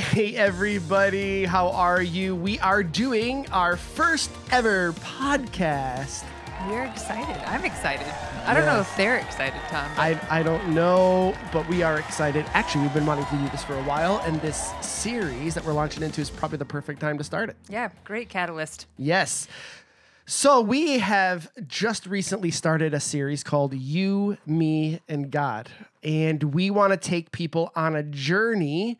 Hey, everybody, how are you? We are doing our first ever podcast. We're excited. I'm excited. I don't know if they're excited, Tom. I, I don't know, but we are excited. Actually, we've been wanting to do this for a while, and this series that we're launching into is probably the perfect time to start it. yeah, great catalyst. Yes. So we have just recently started a series called You, Me, and God. And we want to take people on a journey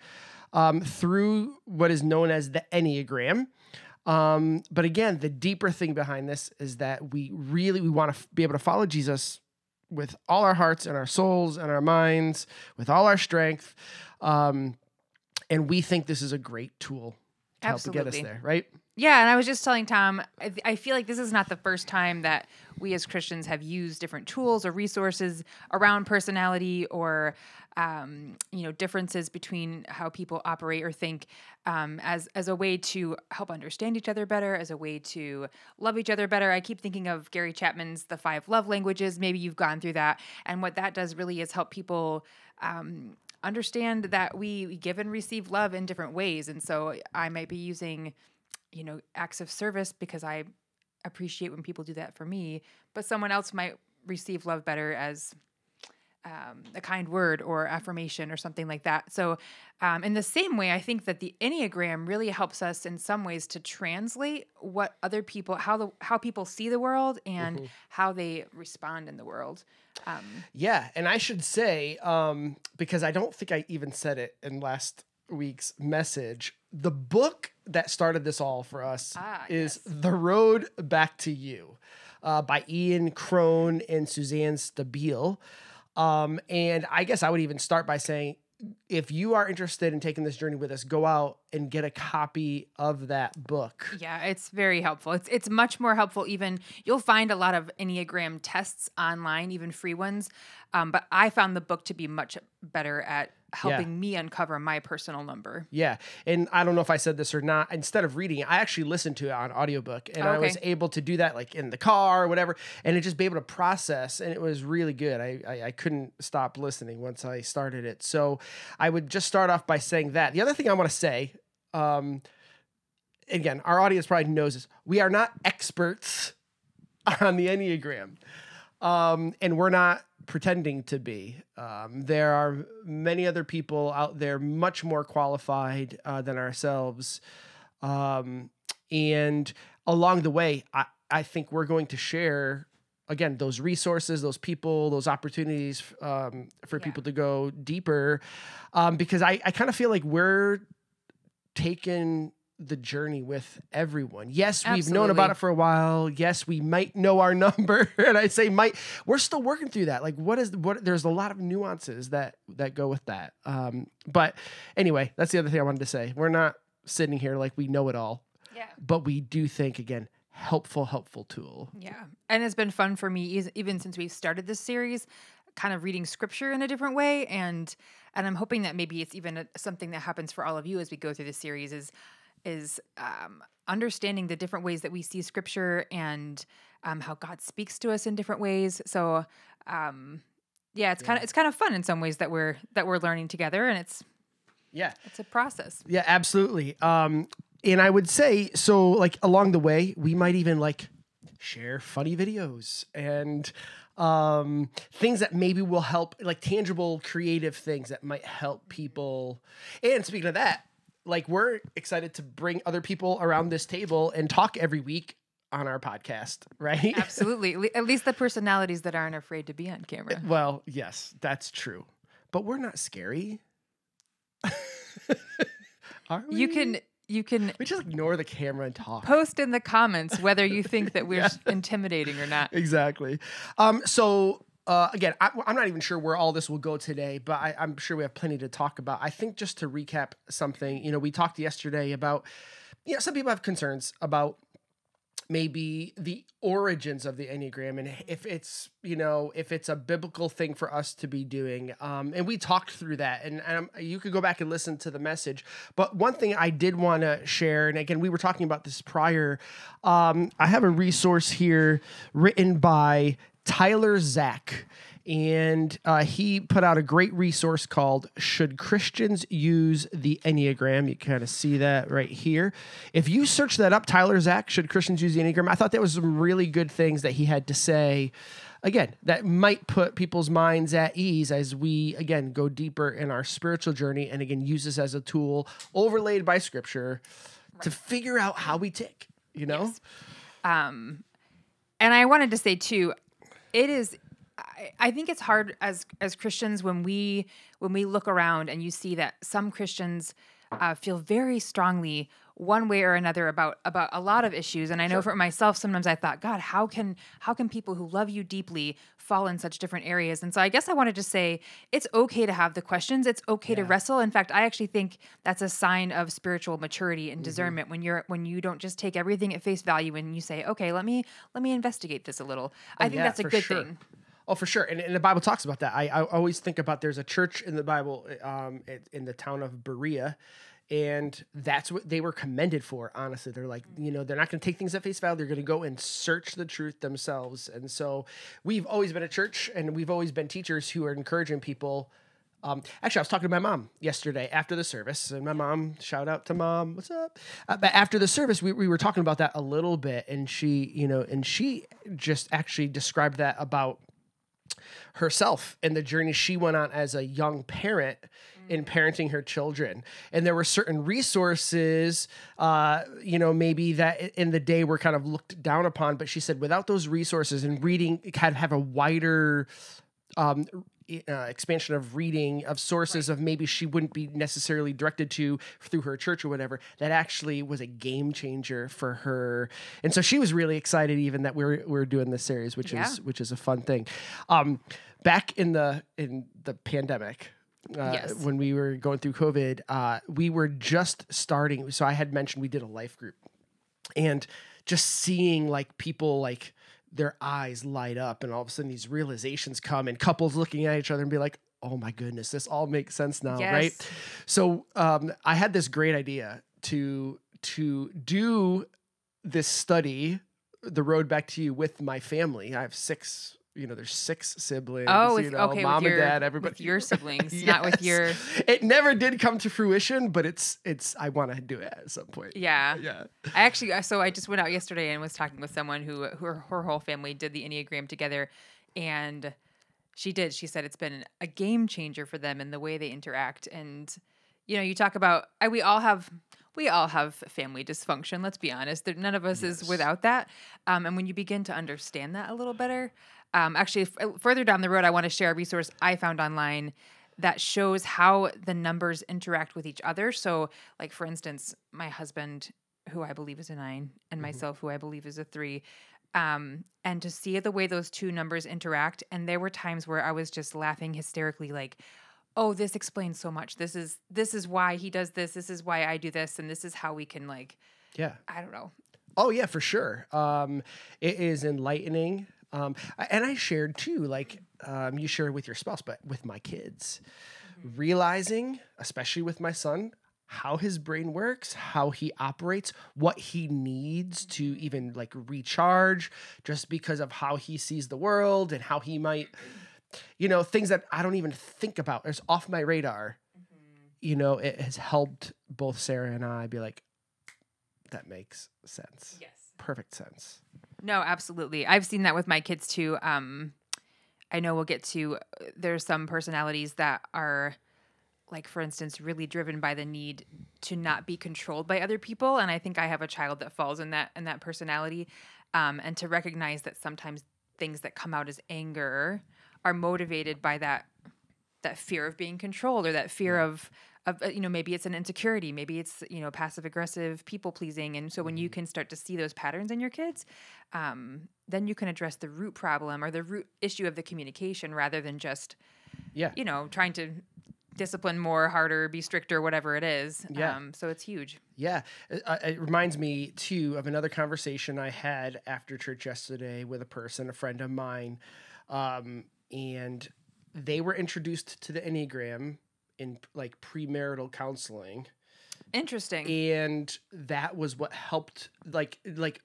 um, through what is known as the Enneagram. Um, but again, the deeper thing behind this is that we really we want to f- be able to follow Jesus with all our hearts and our souls and our minds, with all our strength. Um, and we think this is a great tool to help to get us Absolutely. there, right? Yeah, and I was just telling Tom, I, I feel like this is not the first time that we as Christians have used different tools or resources around personality or um, you know differences between how people operate or think um, as as a way to help understand each other better, as a way to love each other better. I keep thinking of Gary Chapman's The Five Love Languages. Maybe you've gone through that, and what that does really is help people. Um, understand that we give and receive love in different ways. And so i might be using you know acts of service because i appreciate when people do that for me but someone else might receive love better as um, a kind word or affirmation or something like that. So um, in the same way i think that the enneagram really helps us in some ways to translate what other people how the how people see the world and how they respond in the world um, Yeah, and I should say, um, because I don't think I even said it in last week's message, the book that started this all for us Ah, is yes. The Road Back to You uh, by Ian Cron and Suzanne Stabile. Um, and I guess I would even start by saying, if you are interested in taking this journey with us, go out and get a copy of that book. Yeah, it's very helpful. It's it's much more helpful. Even you'll find a lot of Enneagram tests online, even free ones. Um, but I found the book to be much better at helping me uncover my personal number. Yeah. And I don't know if I said this or not. Instead of reading I actually listened to it on audiobook and I was able to do that like in the car or whatever and it just be able to process and it was really good. I, I, I couldn't stop listening once I started it. So I would just start off by saying that. The other thing I want to say, um, again, our audience probably knows this. We are not experts on the Enneagram. Um, and we're not pretending to be. Um, there are many other people out there much more qualified uh, than ourselves. Um, and along the way, I, I think we're going to share again those resources, those people, those opportunities um, for Yeah. people to go deeper. Um, because I, I kind of feel like we're taking the journey with everyone. Yes, we've known about it for a while. Yes, we might know our number, and I say might. We're still working through that. Like, what is what? There's a lot of nuances that that go with that. Um, but anyway, that's the other thing I wanted to say. We're not sitting here like we know it all, Yeah. but we do think again helpful, helpful tool. Yeah. And it's been fun for me even since we've started this series, kind of reading scripture in a different way and and I'm hoping that maybe it's even a, something that happens for all of you as we go through the series is is um, understanding the different ways that we see scripture and um, how God speaks to us in different ways. So um, yeah, it's kind of it's kind of fun in some ways that we're that we're learning together and it's Yeah, it's a process. Yeah, absolutely. Um, and I would say so. Like along the way, we might even like share funny videos and um, things that maybe will help, like tangible, creative things that might help people. And speaking of that, like we're excited to bring other people around this table and talk every week on our podcast, right? Absolutely. At least the personalities that aren't afraid to be on camera. well, yes, that's true. But we're not scary. Are we? You can you can We just ignore the camera and talk. post in the comments whether you think that we're intimidating or not. exactly. Um, so uh, again, I, I'm not even sure where all this will go today, but I, I'm sure we have plenty to talk about. I think just to recap something, you know, we talked yesterday about, you know, some people have concerns about maybe the origins of the enneagram and if it's you know if it's a biblical thing for us to be doing um, and we talked through that and, and you could go back and listen to the message but one thing i did want to share and again we were talking about this prior um, i have a resource here written by Tyler Zach. And uh, he put out a great resource called Should Christians Use the Enneagram? You kind of see that right here. If you search that up, Tyler Zach, Should Christians Use the Enneagram? I thought that was some really good things that he had to say. Again, that might put people's minds at ease as we, again, go deeper in our spiritual journey and, again, use this as a tool overlaid by scripture to figure out how we tick, you know? Yes. Um, and I wanted to say too, it is. I, think it's hard as as Christians when we when we look around and you see that some Christians uh, feel very strongly one way or another about about a lot of issues. And i know for myself sometimes i thought god how can how can people who love you deeply fall in such different areas? And so i guess i wanted to say it's okay to have the questions. It's okay to wrestle. In fact i actually think that's a sign of spiritual maturity and discernment when you're when you don't just take everything at face value and you say okay let me let me investigate this a little. I think yeah, that's a good sure. thing. Oh, for sure. And, and the Bible talks about that. I, I always think about there's a church in the Bible um, in the town of Berea. And that's what they were commended for, honestly. They're like, you know, they're not going to take things at face value. They're going to go and search the truth themselves. And so we've always been a church and we've always been teachers who are encouraging people. Um, actually, I was talking to my mom yesterday after the service, and my mom, shout out to mom, what's up? Uh, but after the service, we, we were talking about that a little bit, and she, you know, and she just actually described that about herself and the journey she went on as a young parent in parenting her children. And there were certain resources uh, you know maybe that in the day were kind of looked down upon but she said without those resources and reading kind of have a wider um, uh, expansion of reading of sources of maybe she wouldn't be necessarily directed to through her church or whatever that actually was a game changer for her. And so she was really excited even that we're we're doing this series which Yeah. is which is a fun thing. Um back in the in the pandemic uh, Yes. when we were going through covid uh, we were just starting so i had mentioned we did a life group. And just seeing like people like their eyes light up and all of a sudden these realizations come and couples looking at each other and be like oh my goodness this all makes sense now right? So um, i had this great idea to to do this study the road back to you with my family. I have six you know there's six siblings oh you know okay mom with your, and dad everybody with your siblings not with your it never did come to fruition but it's it's i want to do it at some point yeah yeah I actually, so I just went out yesterday and was talking with someone who, who her, her whole family did the Enneagram together. And she did. She said it's been a game changer for them in the way they interact. And, you know, you talk about, I, we all have. We all have family dysfunction. Let's be honest. There, none of us is without that. Um, and when you begin to understand that a little better, um, actually, f- further down the road, I want to share a resource I found online that shows how the numbers interact with each other. So, like for instance, my husband, who I believe is a 9 and myself, who I believe is a three, um, and to see the way those two numbers interact. And there were times where I was just laughing hysterically, like, "Oh, this explains so much. This is this is why he does this. This is why I do this, and this is how we can like, yeah I don't know, Oh yeah, for sure. Um, it is enlightening. Um, and I shared too, like um, you shared with your spouse, but with my kids, realizing, especially with my son, how his brain works, how he operates, what he needs to even like recharge, just because of how he sees the world and how he might, you know, things that I don't even think about. It's off my radar. You know, it has helped both Sarah and I be like, that makes sense yes, perfect sense. No, absolutely. I've seen that with my kids too. Um, I know we'll get to. There's some personalities that are, like for instance, really driven by the need to not be controlled by other people, and I think I have a child that falls in that in that personality. Um, and to recognize that sometimes things that come out as anger are motivated by that that fear of being controlled or that fear of of uh, you know maybe it's an insecurity maybe it's you know passive aggressive people pleasing and so when you can start to see those patterns in your kids um, then you can address the root problem or the root issue of the communication rather than just Yeah. you know trying to discipline more harder be stricter whatever it is Yeah. um, so it's huge Yeah. It, uh, it reminds me, too, of another conversation I had after church yesterday with a person, a friend of mine. Um, and they were introduced to the Enneagram in like premarital counseling. interesting And that was what helped, like, like,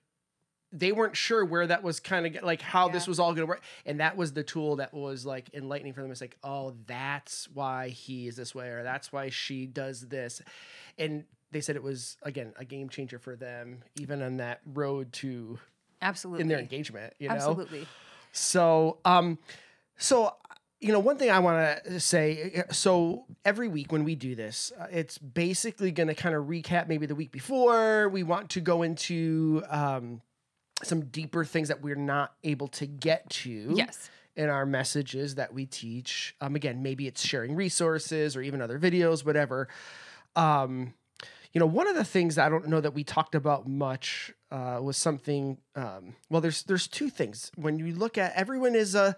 they weren't sure where that was kind of like how this was all going to work and that was the tool that was like enlightening for them it's like oh that's why he is this way or that's why she does this and they said it was again a game changer for them even on that road to Absolutely. in their engagement you know Absolutely. so, um, so you know, one thing I want to say. So every week when we do this, uh, it's basically going to kind of recap maybe the week before. We want to go into um, some deeper things that we're not able to get to. Yes. In our messages that we teach, um, again, maybe it's sharing resources or even other videos, whatever. Um, you know, one of the things I don't know that we talked about much uh, was something. Um, well, there's there's two things when you look at everyone is a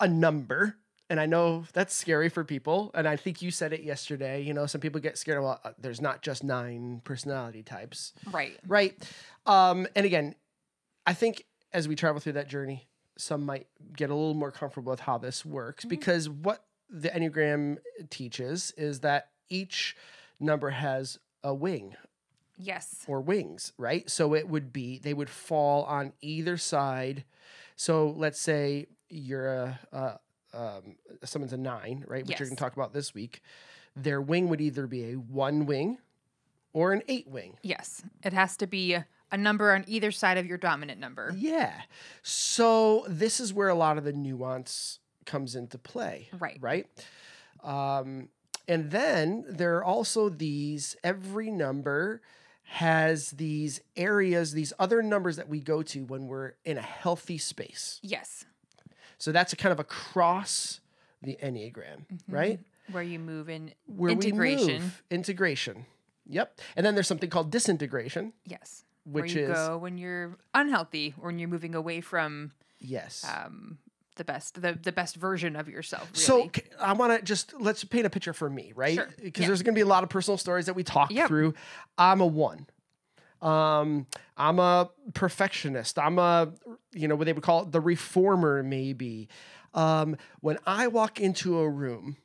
a number, and I know that's scary for people. And I think you said it yesterday. You know, some people get scared. Well, uh, there's not just nine personality types, Right. right? Um, and again, I think as we travel through that journey, some might get a little more comfortable with how this works Mhm. because what the Enneagram teaches is that each number has a wing Yes. or wings, right? So it would be they would fall on either side. So let's say you're a, a um, someone's a nine, right? Which you're going to talk about this week. Their wing would either be a one wing or an eight wing. Yes. It has to be a number on either side of your dominant number. Yeah. So this is where a lot of the nuance comes into play. Right. Right. Um, and then there are also these, every number has these areas, these other numbers that we go to when we're in a healthy space. Yes. So that's a kind of across the Enneagram, right? Where you move in Where Mm-hmm. integration. we move. Integration. Yep. And then there's something called disintegration, Yes. which where you is, go when you're unhealthy or when you're moving away from yes. um, the best the, the best version of yourself. Really. So i want to just let's paint a picture for me, right? Sure. Because Yeah. there's going to be a lot of personal stories that we talk Yep. through. I'm a one. Um, I'm a perfectionist. I'm a, you know, what they would call it, the reformer, maybe. Um, when I walk into a room,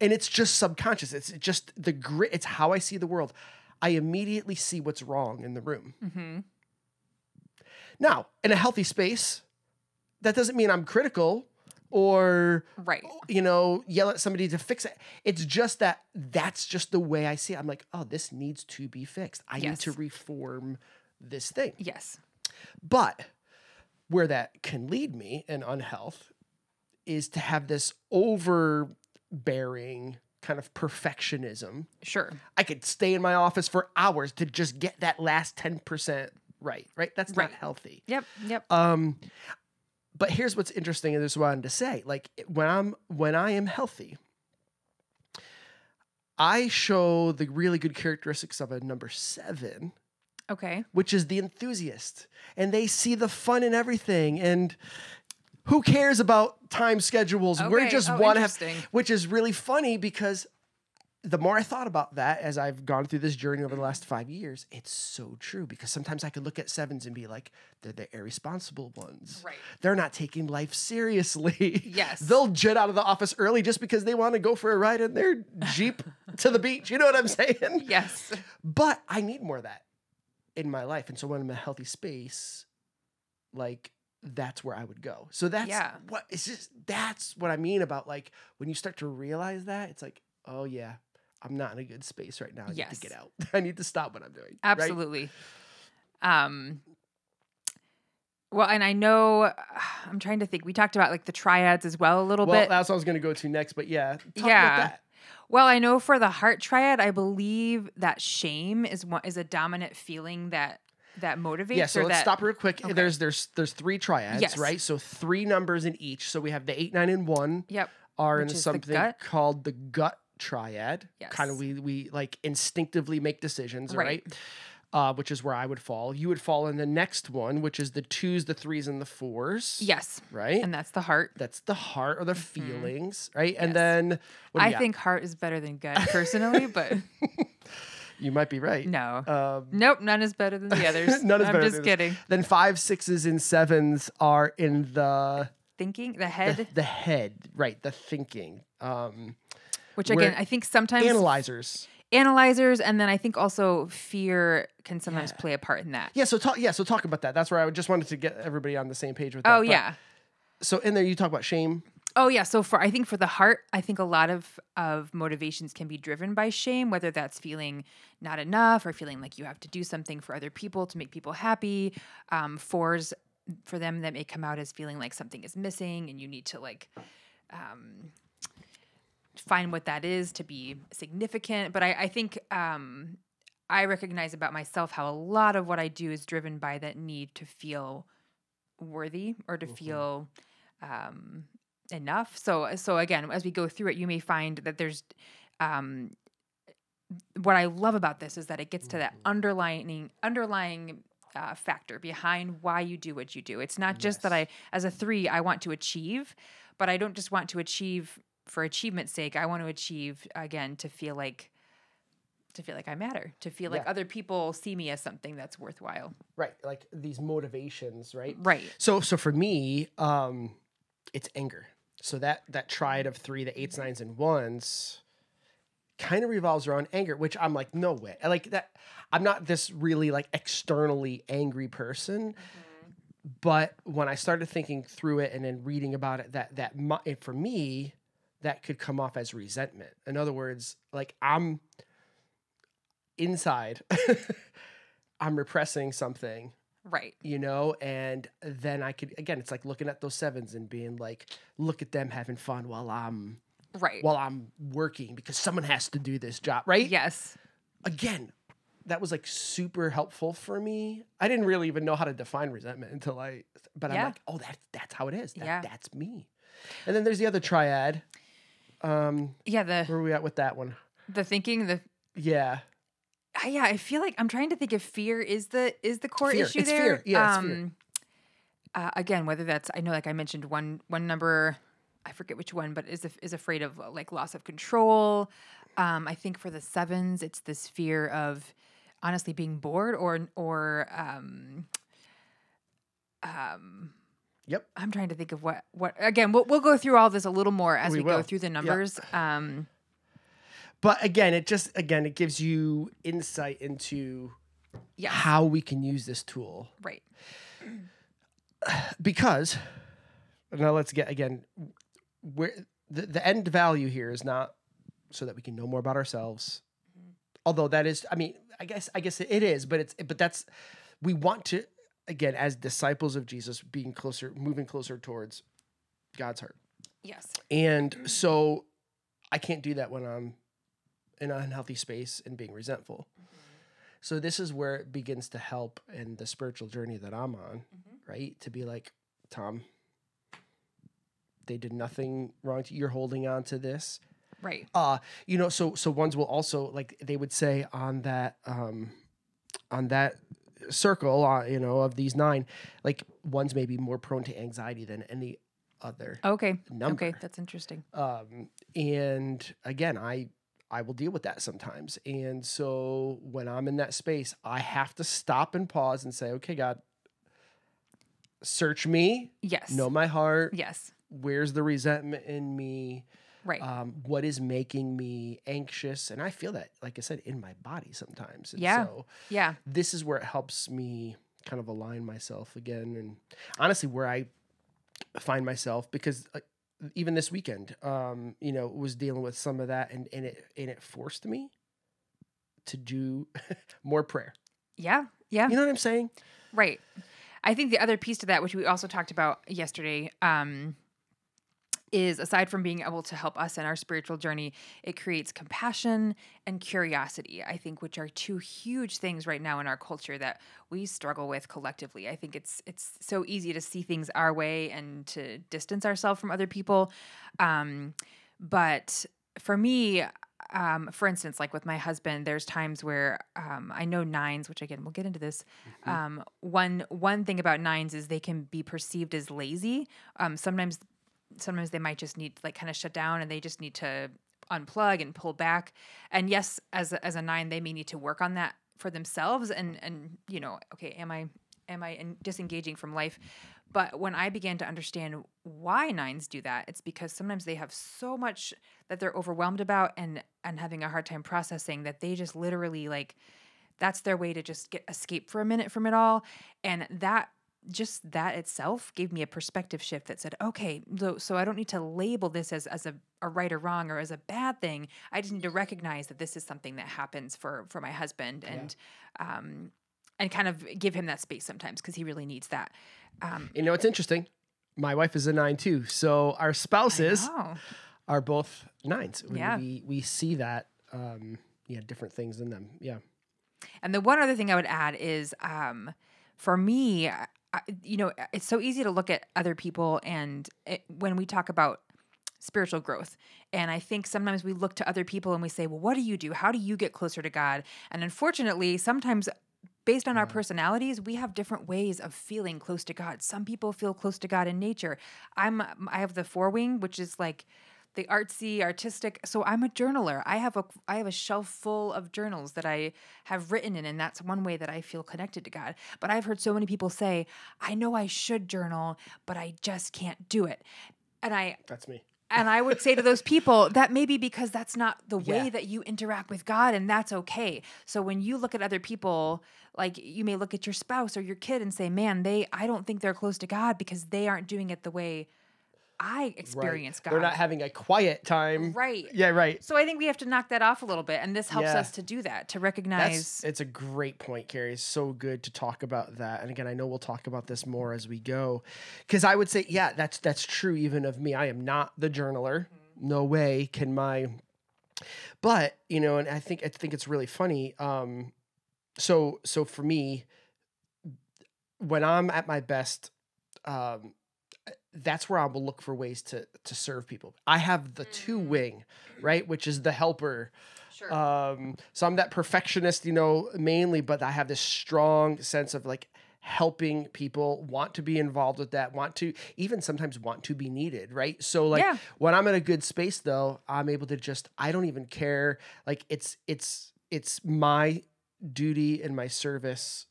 and it's just subconscious. It's just the grit. It's how I see the world. I immediately see what's wrong in the room. hmm Now, in a healthy space, that doesn't mean I'm critical or right. you know, yell at somebody to fix it. It's just that that's just the way I see it. I'm like, oh, this needs to be fixed. I need to reform this thing. Yes. But where that can lead me in unhealth is to have this overbearing kind of perfectionism. Sure. I could stay in my office for hours to just get that last 10% right, right? That's Right. not healthy. Yep. Yep. Um, but here's what's interesting, and this is what I wanted to say. Like when I'm when I am healthy, I show the really good characteristics of a number seven, Okay. which is the enthusiast, and they see the fun in everything, and who cares about time schedules? We're just Oh, want to have, which is really funny because the more I thought about that as I've gone through this journey over the last five years, it's so true because sometimes I could look at sevens and be like, they're the irresponsible ones. Right. They're not taking life seriously. Yes. They'll jet out of the office early just because they want to go for a ride in their Jeep to the beach. You know what I'm saying? Yes. But I need more of that in my life. And so when I'm in a healthy space, like that's where I would go. So that's Yeah. what it's just that's what I mean about like when you start to realize that, it's like, oh yeah, I'm not in a good space right now. I need to get out. I need to stop what I'm doing. right? Absolutely. Um well, and I know I'm trying to think. We talked about like the triads as well a little bit. Well, bit. that's what I was gonna go to next, but yeah. Talk Yeah. about that. Well, I know for the heart triad, I believe that shame is one is a dominant feeling that that motivates. Yeah, so let's that, stop real quick. Okay. There's there's there's three triads, Yes. right? So three numbers in each. So we have the eight, nine, and one Yep. are Which in something called the gut triad. Kind of we we like instinctively make decisions, Right. right? Uh, which is where I would fall. You would fall in the next one, which is the twos, the threes, and the fours. Yes. Right. And that's the heart. That's the heart or the feelings, right? And then I you got? think heart is better than gut personally, but you might be right. no. Um, Nope, none is better than the others. None is I'm better just than- kidding. then five, sixes, and sevens are in the Thinking the the, head, the head, right? The thinking. Um, which again, I think sometimes analyzers. analyzers, and then I think also fear can sometimes Yeah. play a part in that. Yeah, so talk. Yeah, so talk about that. That's where I just wanted to get everybody on the same page with that. Oh But- yeah. So in there, you talk about shame. Oh yeah, so for I think for the heart, I think a lot of of motivations can be driven by shame, whether that's feeling not enough or feeling like you have to do something for other people to make people happy. Um, fours for them that may come out as feeling like something is missing and you need to like um, find what that is to be significant. But I, I think um, I recognize about myself how a lot of what I do is driven by that need to feel worthy or to feel um, enough. So so again, as we go through it, you may find that there's um, what I love about this is that it gets to that underlying underlying uh, factor behind why you do what you do. It's not just that I, as a three, I want to achieve, but I don't just want to achieve for achievement's sake. I want to achieve again to feel like to feel like I matter, to feel like Yeah. other people see me as something that's worthwhile. Right, like these motivations, right? Right. So so for me, um, it's anger. So that that triad of three, the eights, nines, and ones, kind of revolves around anger, which I'm like, no way. Like that, I'm not this really like externally angry person. But when I started thinking through it and then reading about it, that that it- for me, that could come off as resentment. In other words, like I'm inside, I'm repressing something Right. you know and then i could again it's like looking at those sevens and being like look at them having fun while i'm Right. while i'm working because someone has to do this job right yes. again that was like super helpful for me i didn't really even know how to define resentment until i but i'm Yeah. like oh that's that's how it is that, Yeah. that's me and then there's the other triad um Yeah. The where are we at with that one the thinking the yeah I- yeah, I feel like I'm trying to think if fear is the is the core Fear. issue It's there. fear. Yeah, fear. Uh, again, whether that's I know, like I mentioned, one one number, I forget which one, but is af- is afraid of like loss of control. Um, I think for the sevens, it's this fear of honestly being bored or or um, um, yep I'm trying to think of what what again. We'll we'll go through all this a little more as We we, go through the numbers. Um, but again it just again it gives you insight into yes, how we can use this tool right. because now let's get again where the, the end value here is not so that we can know more about ourselves although that is i mean i guess i guess it is but it's but that's we want to again as disciples of jesus being closer moving closer towards god's heart. Yes. and so i can't do that when i'm in an unhealthy space and being resentful. So this is where it begins to help in the spiritual journey that i'm on right? To be like tom they did nothing wrong to you're holding on to this. Right. uh you know so so ones will also like they would say on that um on that circle uh, you know of these nine like ones may be more prone to anxiety than any other Okay. number Okay, that's interesting. um and again i i will deal with that sometimes and so when i'm in that space i have to stop and pause and say okay god search me Yes. know my heart Yes. where's the resentment in me Right. um, what is making me anxious and i feel that like i said in my body sometimes and Yeah. so yeah. this is where it helps me kind of align myself again and honestly where i find myself because uh, even this weekend um, you know was dealing with some of that and, and it and it forced me to do more prayer Yeah. Yeah. you know what i'm saying Right. I think the other piece to that, which we also talked about yesterday, um, is aside from being able to help us in our spiritual journey, it creates compassion and curiosity, I think, which are two huge things right now in our culture that we struggle with collectively. I think it's it's so easy to see things our way and to distance ourselves from other people. Um, but for me, um, for instance, like with my husband, there's times where um, I know nines, which again we'll get into this. Um, one one thing about nines is they can be perceived as lazy. Um, sometimes sometimes they might just need like kind of shut down and they just need to unplug and pull back. And yes, as a, as a nine, they may need to work on that for themselves and and you know, okay, am I am I in disengaging from life? But when I began to understand why nines do that, it's because sometimes they have so much that they're overwhelmed about and and having a hard time processing that they just literally like that's their way to just get escape for a minute from it all. And that just that itself gave me a perspective shift that said, okay, so, so I don't need to label this as, as a, a right or wrong or as a bad thing. I just need to recognize that this is something that happens for for my husband and um and kind of give him that space sometimes because he really needs that. Um You know, it's interesting. My wife is a nine too. So our spouses are both nines. We, Yeah. we, we see that, um, yeah, different things in them. Yeah. And the one other thing I would add is, um, for me, you know, it's so easy to look at other people, and it, when we talk about spiritual growth, and I think sometimes we look to other people and we say, "Well, what do you do? How do you get closer to God?" And unfortunately, sometimes. Based on our mm. personalities, we have different ways of feeling close to God. Some people feel close to God in nature. I'm I have the four wing, which is like the artsy artistic so i'm a journaler i have a i have a shelf full of journals that i have written in and that's one way that i feel connected to god but i've heard so many people say i know i should journal but i just can't do it and i That's me. and i would say to those people that may be because that's not the way Yeah. that you interact with god and that's okay so when you look at other people like you may look at your spouse or your kid and say man they i don't think they're close to god because they aren't doing it the way i experience god They're not having a quiet time. Right. Yeah, right. So I think we have to knock that off a little bit, and this helps Yeah. us to do that, to That's recognize. it's a great point, Carrye. It's so good to talk about that. And again, I know we'll talk about this more as we go. Cause I would say, yeah, that's that's true even of me. I am not the journaler. No way can my but you know, and I think I think it's really funny. Um so so for me, when I'm at my best, um that's where I will look for ways to to serve people. I have the two wing, right, which is the helper. sure. Um, so I'm that perfectionist, you know, mainly, but I have this strong sense of like helping people want to be involved with that, want to even sometimes want to be needed, right? So like Yeah. when I'm in a good space though, I'm able to just I don't even care. Like it's it's it's my duty and my service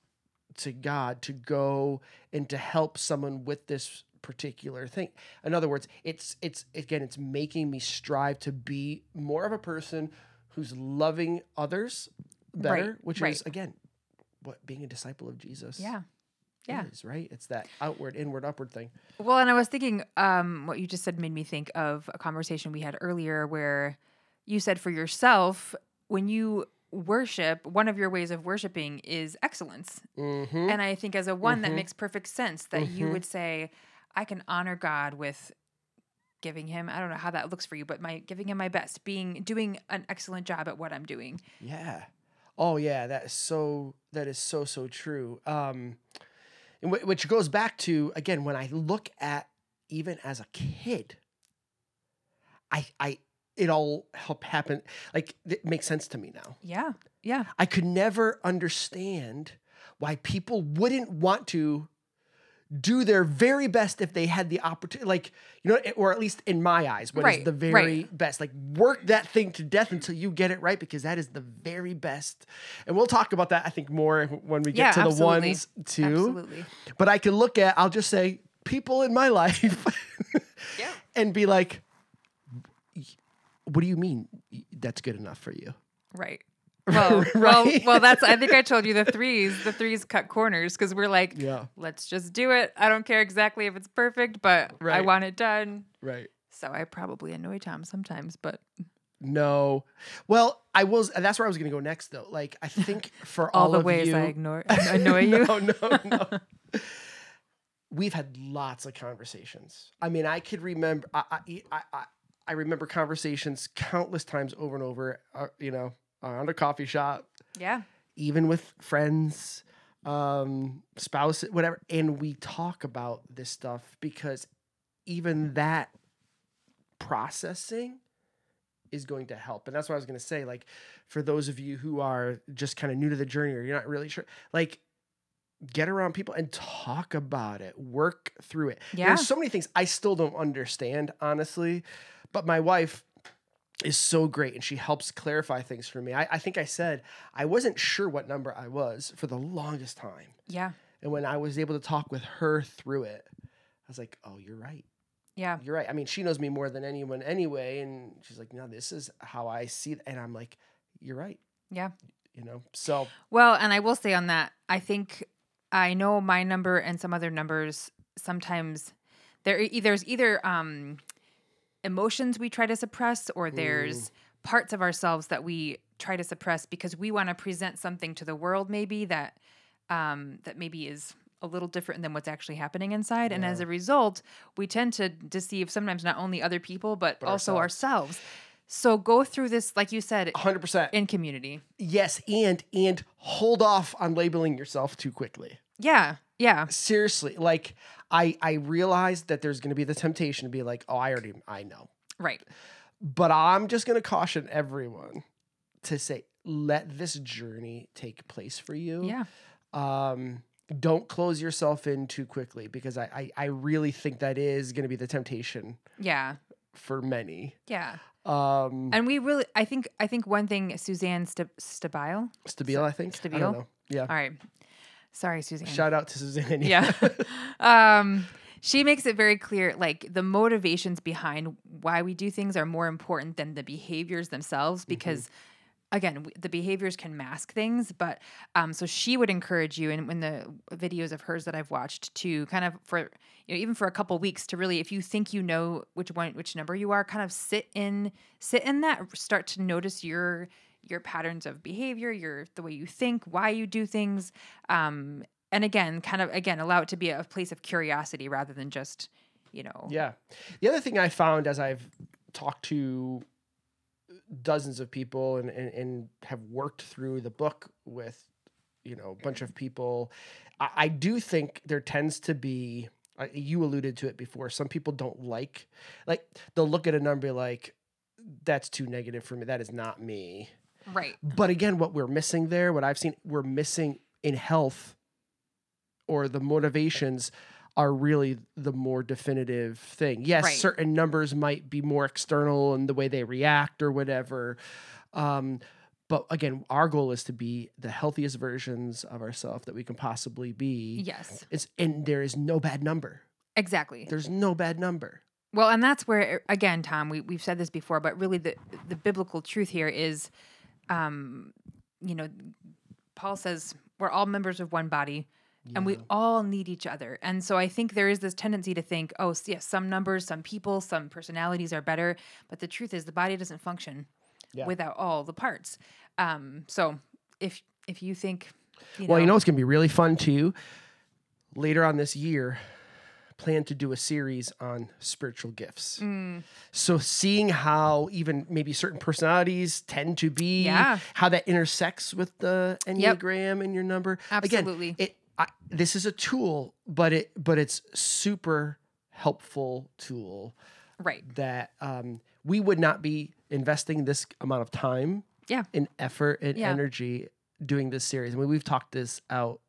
to God to go and to help someone with this particular thing. In other words, it's it's again it's making me strive to be more of a person who's loving others better, Right, which right. is again what being a disciple of Jesus yeah. Yeah. is, right? It's that outward, inward, upward thing. Well, and I was thinking, um, what you just said made me think of a conversation we had earlier where you said for yourself, when you worship, one of your ways of worshiping is excellence. Mm-hmm. And I think as a one that Mhm. makes perfect sense that you Mhm. would say, I can honor God with giving him I don't know how that looks for you, but my giving him my best, being doing an excellent job at what I'm doing. Yeah. Oh yeah, that is so that is so so true. Um and wh- which goes back to again when I look at even as a kid I I it all help happen like it makes sense to me now. Yeah. Yeah. I could never understand why people wouldn't want to do their very best if they had the opportunity like you know or at least in my eyes what is Right, the very right. best like work that thing to death until you get it right because that is the very best and we'll talk about that i think more when we get Yeah, to the absolutely. ones too Absolutely. but i can look at i'll just say people in my life Yeah. and be like what do you mean that's good enough for you Right. Well, well, Right? well, that's. I think I told you the threes. The threes cut corners because we're like, yeah let's just do it. I don't care exactly if it's perfect, but I want it done. right So I probably annoy Tom sometimes, but No. Well, I was. That's where I was going to go next, though. Like, I think for all, all, the of ways you, I ignore annoy you. no, no, no. We've had lots of conversations. I mean, I could remember. I, I, I, I- I remember conversations countless times over and over. Uh, you know, around a coffee shop, Yeah. even with friends, um, spouse, whatever, and we talk about this stuff because even that processing is going to help. And that's what I was going to say. Like, for those of you who are just kind of new to the journey or you're not really sure, like, get around people and talk about it, work through it. Yeah. There's so many things I still don't understand, honestly, but my wife is so great and she helps clarify things for me. I, I think I said I wasn't sure what number I was for the longest time. Yeah. And when I was able to talk with her through it, I was like, oh, you're right. Yeah. You're right. I mean, she knows me more than anyone anyway. And she's like, no, this is how I see it. And I'm like, you're right. Yeah. You know, so Well, and I will say on that, I think I know my number and some other numbers sometimes there there's either um emotions we try to suppress or there's parts of ourselves that we try to suppress because we want to present something to the world maybe that um that maybe is a little different than what's actually happening inside and as a result we tend to deceive sometimes not only other people but, But also ourselves. ourselves so go through this like you said 100%. in community yes. And, and hold off on labeling yourself too quickly. yeah yeah Seriously. Like, I, I realized that there's going to be the temptation to be like, oh, I already, I know. right But I'm just going to caution everyone to say, let this journey take place for you. yeah um, don't close yourself in too quickly because I, I, I really think that is going to be the temptation yeah for many. yeah Um, And we really, I think, I think one thing Suzanne Stabile. Stabile, I think. Stabile? Yeah. All right, sorry, Suzanne. Shout out to Suzanne. yeah. um, she makes it very clear, like the motivations behind why we do things are more important than the behaviors themselves, because. Again, the behaviors can mask things, but um, so she would encourage you, and in the videos of hers that I've watched, to kind of for you know even for a couple weeks to really, if you think you know which one, which number you are, kind of sit in, sit in that, start to notice your your patterns of behavior, your the way you think, why you do things, um, and again, kind of again allow it to be a place of curiosity rather than just you know Yeah. The other thing I found as I've talked to dozens of people and, and, and have worked through the book with, you know, a bunch of people, I, I do think there tends to be, uh, you alluded to it before, some people don't like, like, they'll look at a number like, that's too negative for me. That is not me. Right But again, what we're missing there, what I've seen, we're missing in health or the motivations are really the more definitive thing. Yes, Right. certain numbers might be more external in the way they react or whatever. Um, but again, our goal is to be the healthiest versions of ourselves that we can possibly be. yes It's and there is no bad number. exactly There's no bad number. Well, and that's where again, Tom, we we've said this before, but really the the biblical truth here is, um, you know, Paul says we're all members of one body. And we all need each other. And so I think there is this tendency to think, oh, yes, some numbers, some people, some personalities are better. But the truth is, the body doesn't function Yeah. without all the parts. Um, so if if you think, you Well, know, you know it's gonna be really fun too. Later on this year, plan to do a series on spiritual gifts. Mm. So seeing how even maybe certain personalities tend to be, Yeah. how that intersects with the enneagram and your number. Absolutely. Again, it I, this is a tool, but it but it's super helpful tool right? that um, we would not be investing this amount of time Yeah. and effort and Yeah. energy doing this series. I mean, we've talked this out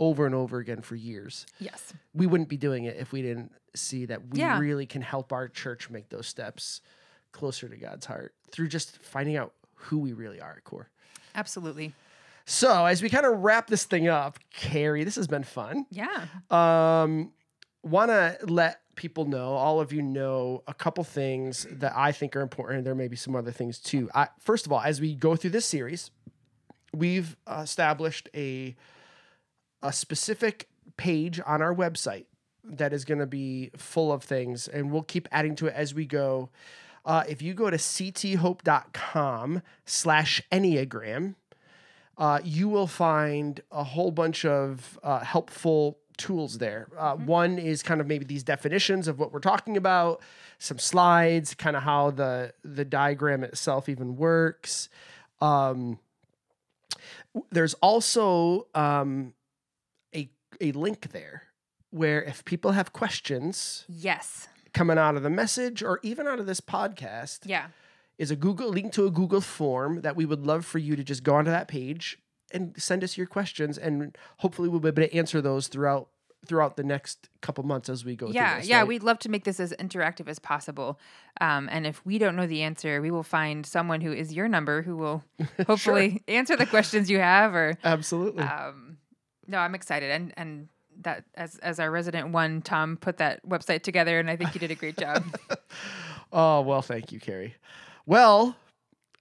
over and over again for years. Yes. We wouldn't be doing it if we didn't see that we Yeah. really can help our church make those steps closer to God's heart through just finding out who we really are at core. Absolutely. So, as we kind of wrap this thing up, Carrye, this has been fun. Yeah. Um, want to let people know, all of you know, a couple things that I think are important. There may be some other things too. I, first of all, as we go through this series, we've established a a specific page on our website that is going to be full of things, and we'll keep adding to it as we go. Uh, if you go to cthope.com slash enneagram, uh, you will find a whole bunch of uh, helpful tools there. Uh, One is kind of maybe these definitions of what we're talking about, some slides, kind of how the the diagram itself even works. Um, there's also um, a link there where if people have questions Yes. coming out of the message or even out of this podcast, Yeah. is a Google link to a Google form that we would love for you to just go onto that page and send us your questions, and hopefully we'll be able to answer those throughout throughout the next couple months as we go. Yeah, through this, yeah, right? we'd love to make this as interactive as possible. Um, and if we don't know the answer, we will find someone who is your number who will hopefully answer the questions you have. Or absolutely. um, no, I'm excited, and and that as as our resident one, Tom put that website together, and I think you did a great job. Oh, well, thank you, Carrye. Well,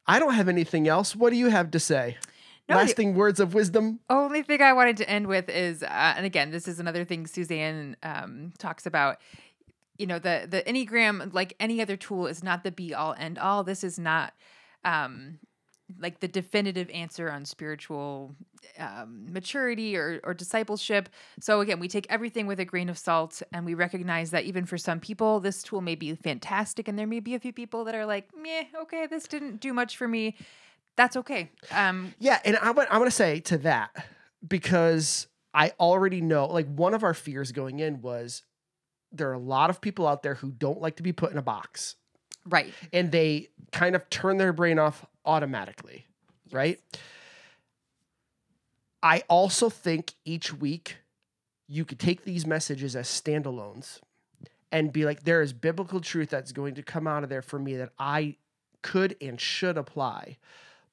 I don't have anything else. What do you have to say? No, Lasting words of wisdom? Only thing I wanted to end with is, uh, and again, this is another thing Suzanne um, talks about. You know, the the Enneagram, like any other tool, is not the be all end all. This is not um, like the definitive answer on spiritual um, maturity or, or discipleship. So again, we take everything with a grain of salt, and we recognize that even for some people, this tool may be fantastic, and there may be a few people that are like, "Meh, okay, this didn't do much for me." That's okay. Um, Yeah, and I want I want to say to that because I already know like one of our fears going in was there are a lot of people out there who don't like to be put in a box right. and they kind of turn their brain off automatically, right? I also think each week you could take these messages as standalones and be like, there is biblical truth that's going to come out of there for me that I could and should apply.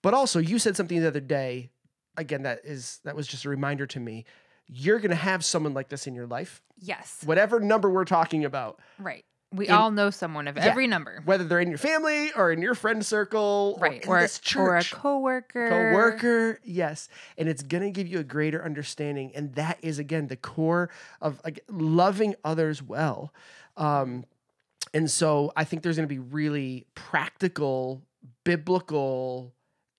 But also, you said something the other day, again, that is that was just a reminder to me. You're gonna have someone like this in your life, Yes. whatever number we're talking about, Right. We In- all know someone of Yeah. every number. whether they're in your family or in your friend circle, Right. or, Or, this or a church. coworker. co-worker yes and it's going to give you a greater understanding and that is again the core of like, loving others well um and so i think there's going to be really practical biblical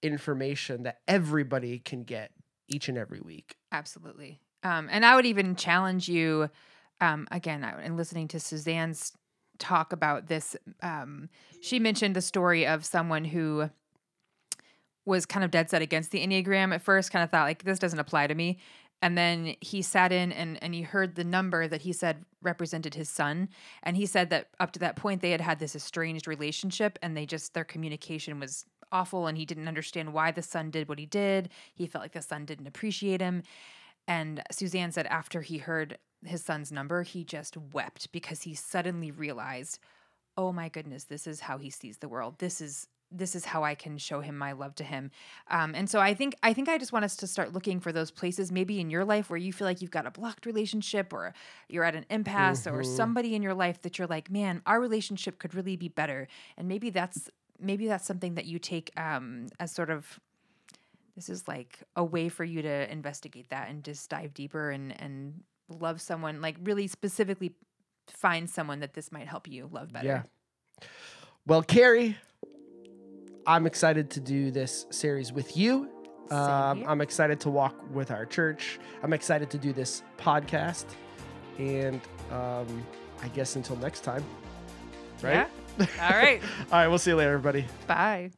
information that everybody can get each and every week Absolutely. Um, and I would even challenge you, um, again, I- in listening to Suzanne's talk about this, um, she mentioned the story of someone who was kind of dead set against the Enneagram at first, kind of thought, like, this doesn't apply to me. And then he sat in and, and he heard the number that he said represented his son. And he said that up to that point, they had had this estranged relationship and they just, their communication was awful. And he didn't understand why the son did what he did. He felt like the son didn't appreciate him. And Suzanne said after he heard his son's number, he just wept because he suddenly realized, oh my goodness, this is how he sees the world. This is this is how I can show him my love to him. Um, and so I think I think I just want us to start looking for those places maybe in your life where you feel like you've got a blocked relationship or you're at an impasse or Mhm. somebody in your life that you're like, man, our relationship could really be better. And maybe that's maybe that's something that you take um, as sort of this is like a way for you to investigate that and just dive deeper and and love someone like really specifically find someone that this might help you love better. yeah well Carrye i'm excited to do this series with you Um. I'm excited to walk with our church. I'm excited to do this podcast. And um, I guess until next time. Right? Yeah. All right. All right. We'll see you later, everybody. Bye.